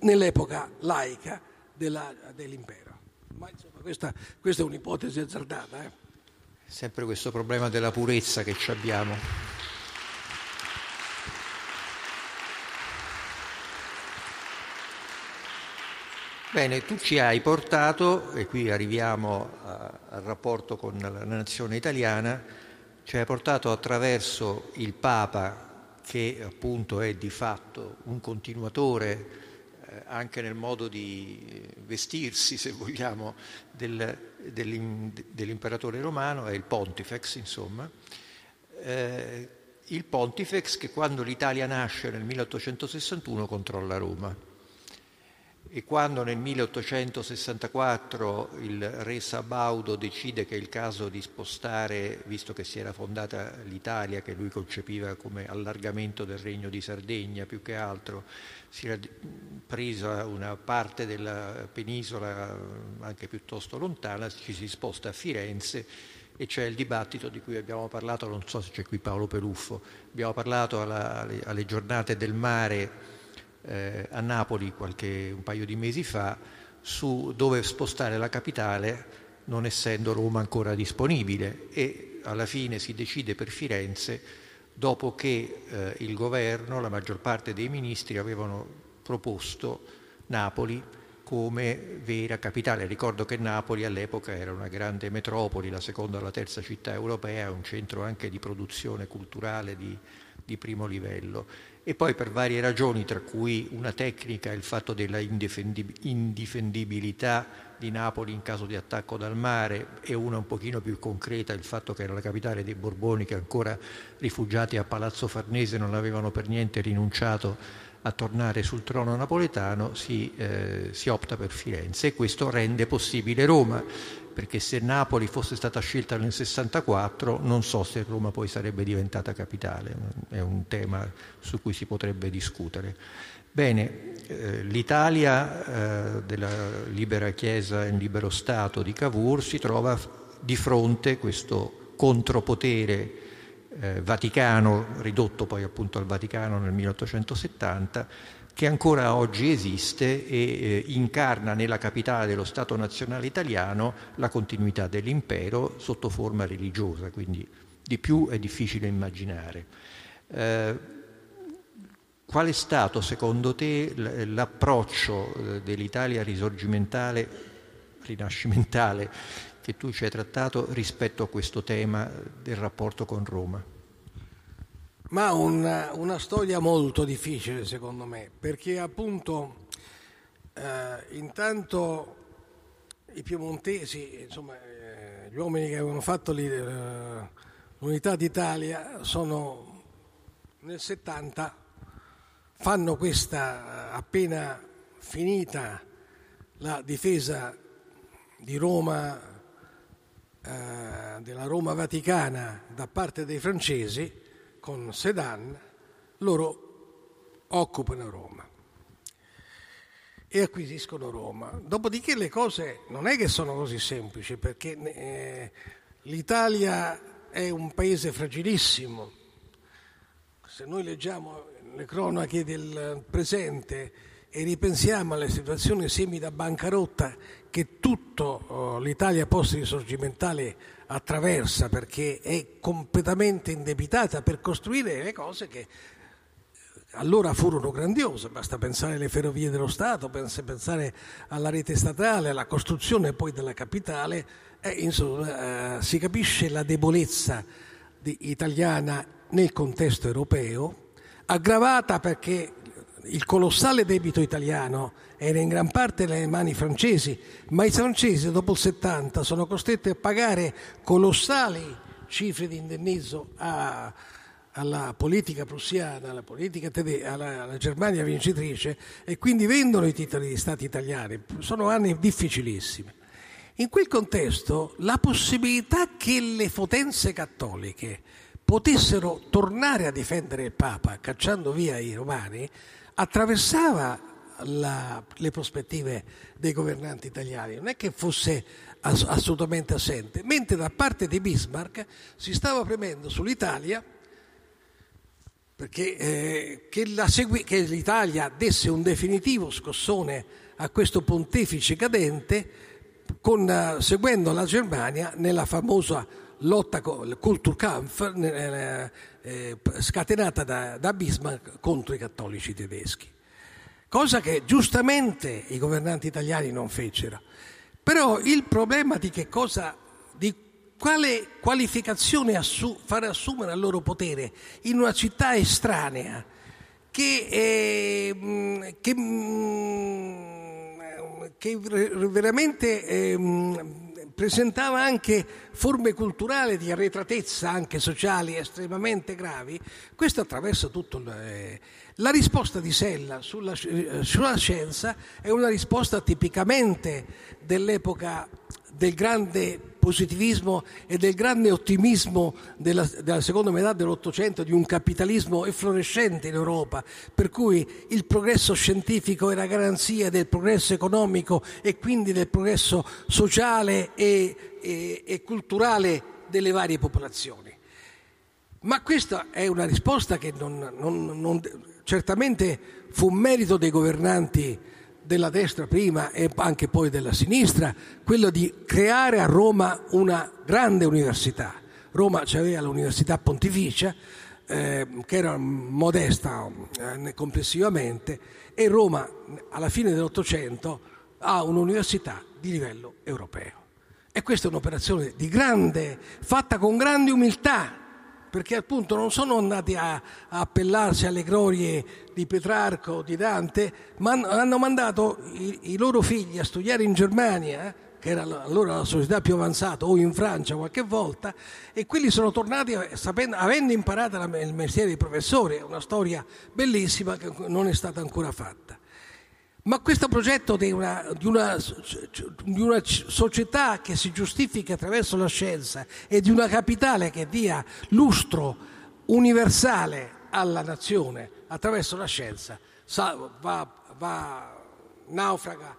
nell'epoca laica della, dell'impero. Ma insomma questa, questa è un'ipotesi azzardata. Eh? Sempre questo problema della purezza che abbiamo. Bene, tu ci hai portato, e qui arriviamo a, al rapporto con la nazione italiana, ci hai portato attraverso il Papa, che appunto è di fatto un continuatore anche nel modo di vestirsi, se vogliamo, del, dell'imperatore romano, è il pontifex, insomma. Eh, il pontifex che quando l'Italia nasce nel 1861 controlla Roma e quando nel 1864 il re Sabaudo decide che è il caso di spostare, visto che si era fondata l'Italia, che lui concepiva come allargamento del regno di Sardegna più che altro, si era presa una parte della penisola anche piuttosto lontana, ci si sposta a Firenze e c'è il dibattito di cui abbiamo parlato, non so se c'è qui Paolo Peluffo, abbiamo parlato alla, alle, alle giornate del mare eh, a Napoli qualche, un paio di mesi fa su dove spostare la capitale non essendo Roma ancora disponibile e alla fine si decide per Firenze dopo che eh, il governo, la maggior parte dei ministri avevano proposto Napoli come vera capitale. Ricordo che Napoli all'epoca era una grande metropoli, la seconda o la terza città europea, un centro anche di produzione culturale di, di primo livello. E poi per varie ragioni, tra cui una tecnica, il fatto della indifendibilità di Napoli in caso di attacco dal mare e una un pochino più concreta, il fatto che era la capitale dei Borboni che ancora rifugiati a Palazzo Farnese non avevano per niente rinunciato a tornare sul trono napoletano, si, eh, si opta per Firenze e questo rende possibile Roma perché se Napoli fosse stata scelta nel 64 non so se Roma poi sarebbe diventata capitale, è un tema su cui si potrebbe discutere. Bene, eh, l'Italia eh, della libera Chiesa e libero Stato di Cavour si trova di fronte a questo contropotere eh, vaticano, ridotto poi appunto al Vaticano nel 1870, che ancora oggi esiste e eh, incarna nella capitale dello Stato nazionale italiano la continuità dell'impero sotto forma religiosa, quindi di più è difficile immaginare. Eh, qual è stato secondo te l'approccio eh, dell'Italia risorgimentale, rinascimentale che tu ci hai trattato rispetto a questo tema del rapporto con Roma? Ma una, una storia molto difficile secondo me, perché appunto eh, intanto i piemontesi, insomma eh, gli uomini che avevano fatto li, eh, l'unità d'Italia sono nel 70, fanno questa appena finita la difesa di Roma, eh, della Roma Vaticana da parte dei francesi, con Sedan, loro occupano Roma e acquisiscono Roma. Dopodiché le cose non è che sono così semplici, perché eh, l'Italia è un paese fragilissimo. Se noi leggiamo le cronache del presente e ripensiamo alle situazioni semi da bancarotta che tutto oh, l'Italia post-risorgimentale attraversa perché è completamente indebitata per costruire le cose che allora furono grandiose, basta pensare alle ferrovie dello Stato, pensare alla rete statale, alla costruzione poi della capitale, e insomma eh, si capisce la debolezza italiana nel contesto europeo, aggravata perché il colossale debito italiano era in gran parte nelle mani francesi, ma i francesi dopo il 70 sono costretti a pagare colossali cifre di indennizzo a, alla politica prussiana, alla politica tede- alla, alla, Germania vincitrice e quindi vendono i titoli di Stato italiani. Sono anni difficilissimi. In quel contesto la possibilità che le potenze cattoliche potessero tornare a difendere il Papa cacciando via i romani attraversava la, le prospettive dei governanti italiani, non è che fosse ass- assolutamente assente, mentre da parte di Bismarck si stava premendo sull'Italia perché eh, che, segui- che l'Italia desse un definitivo scossone a questo pontefice cadente con, uh, seguendo la Germania nella famosa lotta Kulturkampf eh, eh, scatenata da, da Bismarck contro i cattolici tedeschi, cosa che giustamente i governanti italiani non fecero. Però il problema di che cosa, di quale qualificazione assu- fare assumere al loro potere in una città estranea che, eh, che, che veramente eh, presentava anche forme culturali di arretratezza, anche sociali, estremamente gravi, questo attraverso tutto il... Eh, la risposta di Sella sulla, eh, sulla scienza è una risposta tipicamente dell'epoca del grande positivismo e del grande ottimismo della, della, seconda metà dell'Ottocento, di un capitalismo efflorescente in Europa, per cui il progresso scientifico era garanzia del progresso economico e quindi del progresso sociale e, e, e culturale delle varie popolazioni. Ma questa è una risposta che non, non, non, certamente fu merito dei governanti della destra prima e anche poi della sinistra, quello di creare a Roma una grande università. Roma aveva l'Università Pontificia, eh, che era modesta eh, complessivamente, e Roma alla fine dell'Ottocento ha un'università di livello europeo. E questa è un'operazione di grande, fatta con grande umiltà, perché appunto non sono andati a, a appellarsi alle glorie di Petrarco, o di Dante, ma hanno mandato i, i, loro figli a studiare in Germania, che era allora la società più avanzata, o in Francia qualche volta, e quelli sono tornati sapendo, avendo imparato il mestiere di professore, una storia bellissima che non è stata ancora fatta. Ma questo progetto di una, di, una, di una, società che si giustifica attraverso la scienza e di una capitale che dia lustro universale alla nazione attraverso la scienza va, va naufraga.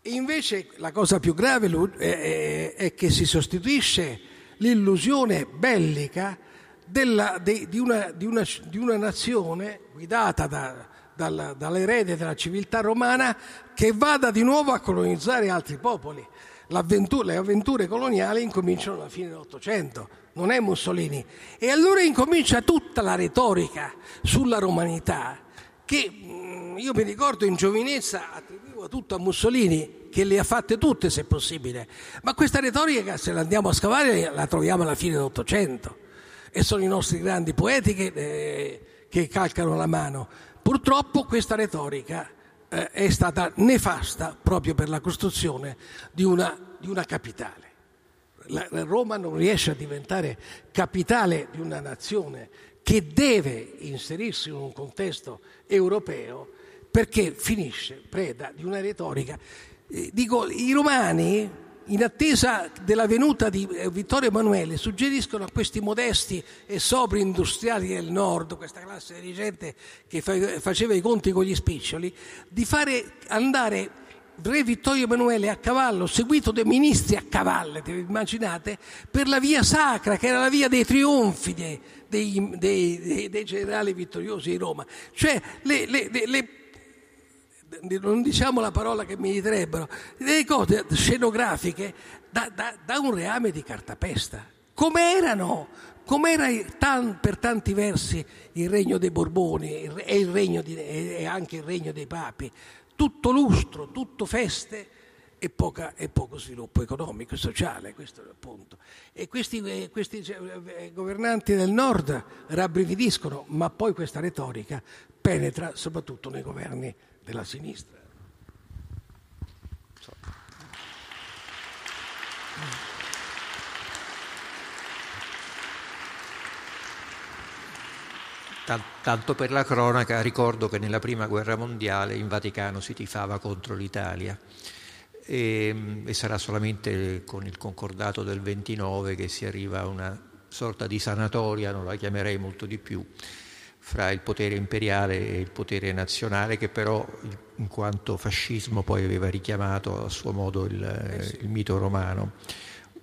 E invece la cosa più grave è, che si sostituisce l'illusione bellica della, di, una, di, una, di una nazione guidata da dal, dall'erede della civiltà romana che vada di nuovo a colonizzare altri popoli. le avventure coloniali incominciano alla fine dell'Ottocento, non è Mussolini. E allora incomincia tutta la retorica sulla romanità che mm, io mi ricordo in giovinezza attribuivo tutto a Mussolini, che le ha fatte tutte se possibile, ma questa retorica se la andiamo a scavare la troviamo alla fine dell'Ottocento e sono i nostri grandi poeti che, eh, che calcano la mano. Purtroppo questa retorica eh, è stata nefasta proprio per la costruzione di una, di una capitale. La, la Roma non riesce a diventare capitale di una nazione che deve inserirsi in un contesto europeo perché finisce preda di una retorica. Eh, dico, i romani in attesa della venuta di eh, Vittorio Emanuele, suggeriscono a questi modesti e sobri industriali del nord, questa classe dirigente che faceva i conti con gli spiccioli, di fare andare re Vittorio Emanuele a cavallo, seguito dai ministri a cavallo, immaginate, per la via sacra, che era la via dei trionfi dei, dei, dei, dei generali vittoriosi di Roma. Cioè le, le, le non diciamo la parola che mi direbbero, delle cose scenografiche da, da, da un reame di cartapesta. Come erano, com'era tan, per tanti versi il regno dei Borboni e, di, e anche il regno dei Papi. Tutto lustro, tutto feste e, poca, e, poco sviluppo economico e sociale, questo è il punto. E questi, eh, questi cioè, eh, governanti del nord rabbrividiscono, ma poi questa retorica penetra soprattutto nei governi della sinistra. Tanto per la cronaca, ricordo che nella prima guerra mondiale in Vaticano si tifava contro l'Italia. E, e sarà solamente con il concordato del 29 che si arriva a una sorta di sanatoria, non la chiamerei molto di più, fra il potere imperiale e il potere nazionale, che però in quanto fascismo poi aveva richiamato a suo modo il, eh sì. il mito romano.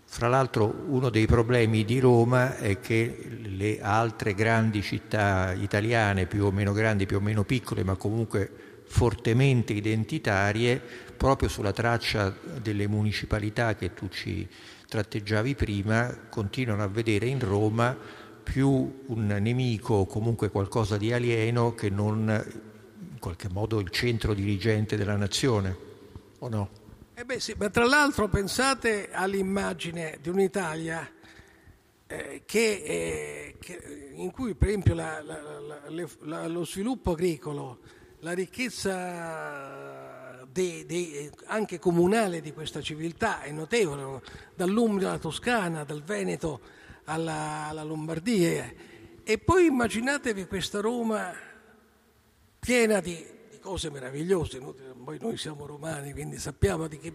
Fra l'altro uno dei problemi di Roma è che le altre grandi città italiane, più o meno grandi, più o meno piccole, ma comunque fortemente identitarie, proprio sulla traccia delle municipalità che tu ci tratteggiavi prima, continuano a vedere in Roma più un nemico o comunque qualcosa di alieno che non in qualche modo il centro dirigente della nazione, o no? Eh beh sì, ma tra l'altro pensate all'immagine di un'Italia eh, che, eh, che, in cui per esempio la, la, la, lo sviluppo agricolo la ricchezza de, de, anche comunale di questa civiltà è notevole, dall'Umbria alla Toscana, dal Veneto alla, alla Lombardia. E poi immaginatevi questa Roma piena di, di cose meravigliose, poi noi siamo romani, quindi sappiamo di che...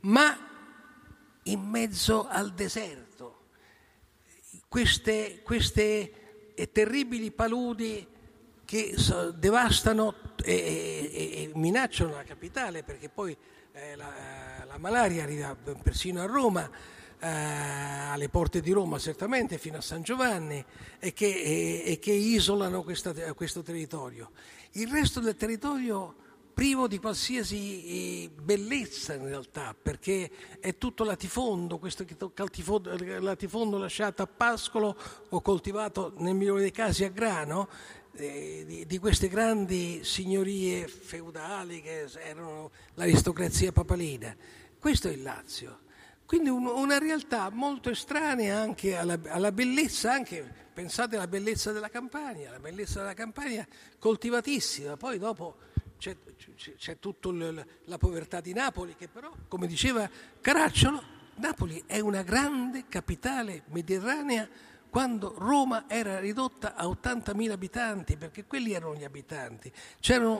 ma in mezzo al deserto. Queste, queste terribili paludi che devastano e, e, e, minacciano la capitale perché poi eh, la, la, malaria arriva persino a Roma, eh, alle porte di Roma certamente fino a San Giovanni e che, e, che isolano questa, questo territorio. Il resto del territorio privo di qualsiasi bellezza in realtà, perché è tutto latifondo, questo latifondo lasciato a pascolo o coltivato nel migliore dei casi a grano, eh, di, di, queste grandi signorie feudali che erano l'aristocrazia papalina. Questo è il Lazio. Quindi un, una realtà molto estranea anche alla, alla, bellezza, anche pensate alla bellezza della campagna, la bellezza della campagna coltivatissima, poi dopo c'è, c'è, c'è tutta la povertà di Napoli che però, come diceva Caracciolo, Napoli è una grande capitale mediterranea quando Roma era ridotta a 80.000 abitanti, perché quelli erano gli abitanti. C'era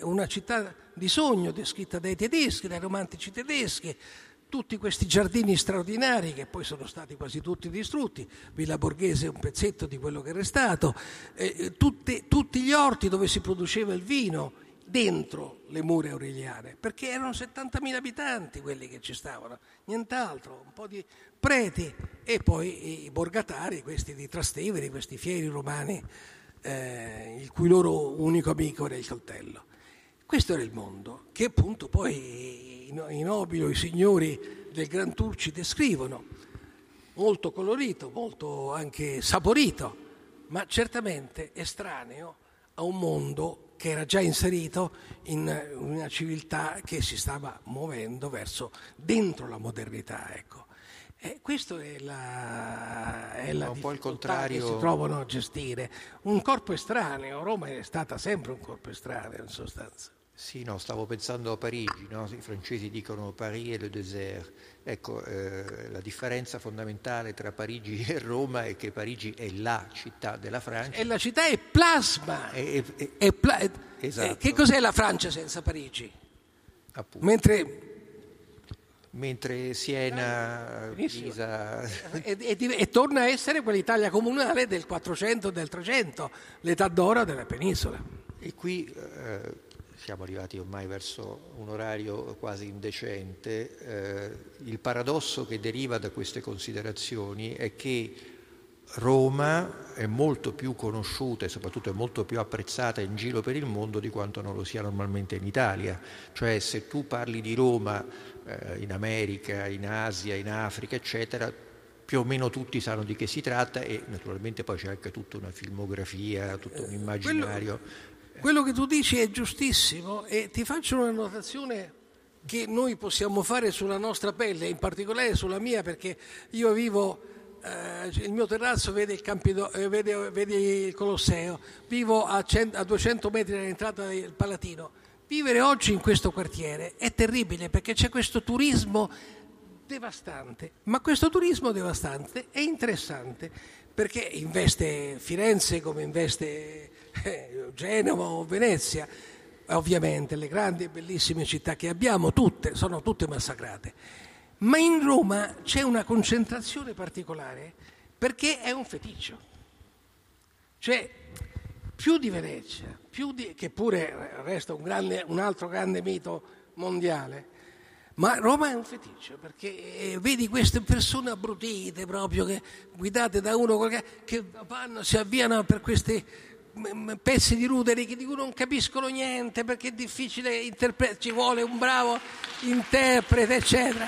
una città di sogno descritta dai tedeschi, dai romantici tedeschi, tutti questi giardini straordinari che poi sono stati quasi tutti distrutti, Villa Borghese è un pezzetto di quello che è restato, eh, tutti, tutti gli orti dove si produceva il vino, dentro le mura aureliane, perché erano 70.000 abitanti quelli che ci stavano, nient'altro, un po' di preti e poi i borgatari, questi di Trastevere, questi fieri romani, eh, il cui loro unico amico era il coltello. Questo era il mondo, che appunto poi i, nobili o i signori del Gran Turci descrivono, molto colorito, molto anche saporito, ma certamente estraneo a un mondo che era già inserito in una civiltà che si stava muovendo verso dentro la modernità. Ecco. E questo è la, è la un po' il contrario. che si trovano a gestire. Un corpo estraneo, Roma è stata sempre un corpo estraneo in sostanza. Sì, no, stavo pensando a Parigi, no? i francesi dicono Paris e le désert. Ecco, eh, la differenza fondamentale tra Parigi e Roma è che Parigi è la città della Francia. E la città è plasma. È, è, è pla- esatto. Che cos'è la Francia senza Parigi? Appunto. Mentre mentre Siena, Pisa... E, e, e, torna a essere quell'Italia comunale del 400 del 300, l'età d'oro della penisola. E qui eh, siamo arrivati ormai verso un orario quasi indecente, eh, il paradosso che deriva da queste considerazioni è che Roma è molto più conosciuta e soprattutto è molto più apprezzata in giro per il mondo di quanto non lo sia normalmente in Italia. Cioè se tu parli di Roma eh, in America, in Asia, in Africa, eccetera, più o meno tutti sanno di che si tratta e naturalmente poi c'è anche tutta una filmografia, tutto un immaginario. Quello, quello che tu dici è giustissimo e ti faccio una notazione che noi possiamo fare sulla nostra pelle, in particolare sulla mia, perché io vivo eh, il mio terrazzo vede il, Campido, eh, vede, vede il Colosseo, vivo a, cent, a 200 metri dall'entrata del Palatino. Vivere oggi in questo quartiere è terribile perché c'è questo turismo devastante, ma questo turismo devastante è interessante perché investe Firenze come investe eh, Genova o Venezia, ovviamente le grandi e bellissime città che abbiamo, tutte, sono tutte massacrate. Ma in Roma c'è una concentrazione particolare perché è un feticcio. Cioè, più di Venezia, più di, che pure resta un, grande, un altro grande mito mondiale, ma Roma è un feticcio perché eh, vedi queste persone abbrutite proprio, che, guidate da uno che vanno, si avviano per questi pezzi di ruderi di cui non capiscono niente perché è difficile interpretare, ci vuole un bravo interprete, eccetera.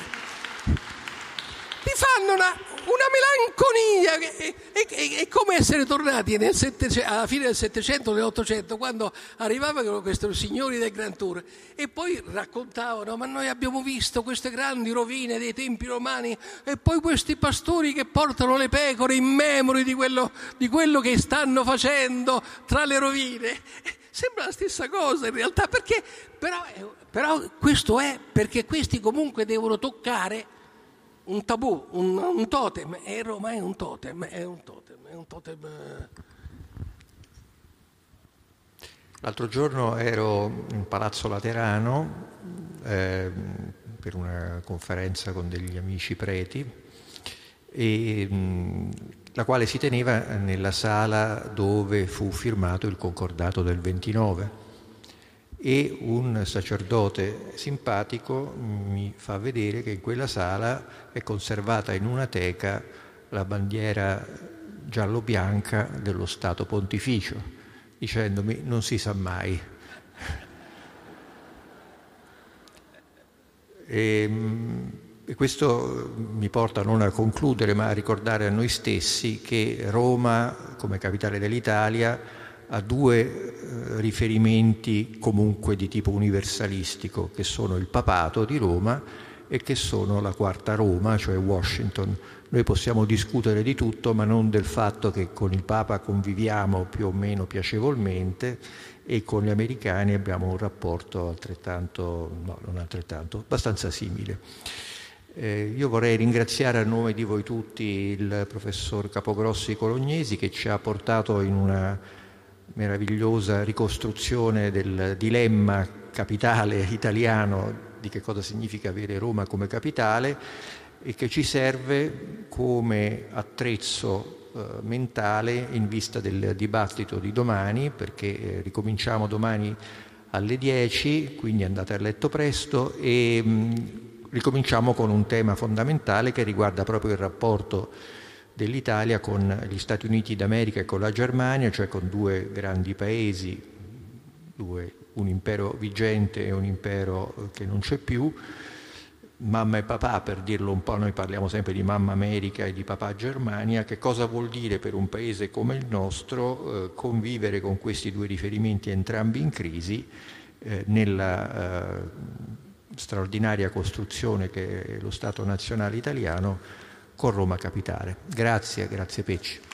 Ti fanno una, una melanconia. È, è, è, come essere tornati alla fine del Settecento, nell'Ottocento, quando arrivavano questi signori del Grand Tour e poi raccontavano: Ma noi abbiamo visto queste grandi rovine dei tempi romani e poi questi pastori che portano le pecore in memoria di quello, di quello che stanno facendo tra le rovine. *laughs* Sembra la stessa cosa in realtà, perché però, però questo è perché questi comunque devono toccare un tabù, un, un totem, e Roma è un totem, è un totem, è un totem. L'altro giorno ero in Palazzo Laterano eh, per una conferenza con degli amici preti, e, mh, la quale si teneva nella sala dove fu firmato il concordato del 29 e un sacerdote simpatico mi fa vedere che in quella sala è conservata in una teca la bandiera giallo-bianca dello Stato pontificio, dicendomi non si sa mai. *laughs* E, e questo mi porta non a concludere ma a ricordare a noi stessi che Roma, come capitale dell'Italia, a due eh, riferimenti comunque di tipo universalistico, che sono il papato di Roma e che sono la quarta Roma, cioè Washington. Noi possiamo discutere di tutto, ma non del fatto che con il Papa conviviamo più o meno piacevolmente e con gli americani abbiamo un rapporto altrettanto, no, non altrettanto, abbastanza simile. Eh, io vorrei ringraziare a nome di voi tutti il professor Capogrossi Colognesi che ci ha portato in una meravigliosa ricostruzione del dilemma capitale italiano di che cosa significa avere Roma come capitale e che ci serve come attrezzo eh, mentale in vista del dibattito di domani, perché eh, ricominciamo domani alle 10, quindi andate a letto presto e mh, ricominciamo con un tema fondamentale che riguarda proprio il rapporto dell'Italia con gli Stati Uniti d'America e con la Germania, cioè con due grandi paesi, due, un impero vigente e un impero che non c'è più, mamma e papà, per dirlo un po', noi parliamo sempre di mamma America e di papà Germania, che cosa vuol dire per un paese come il nostro eh, convivere con questi due riferimenti entrambi in crisi eh, nella eh, straordinaria costruzione che è lo Stato nazionale italiano con Roma Capitale. Grazie, grazie Pecci.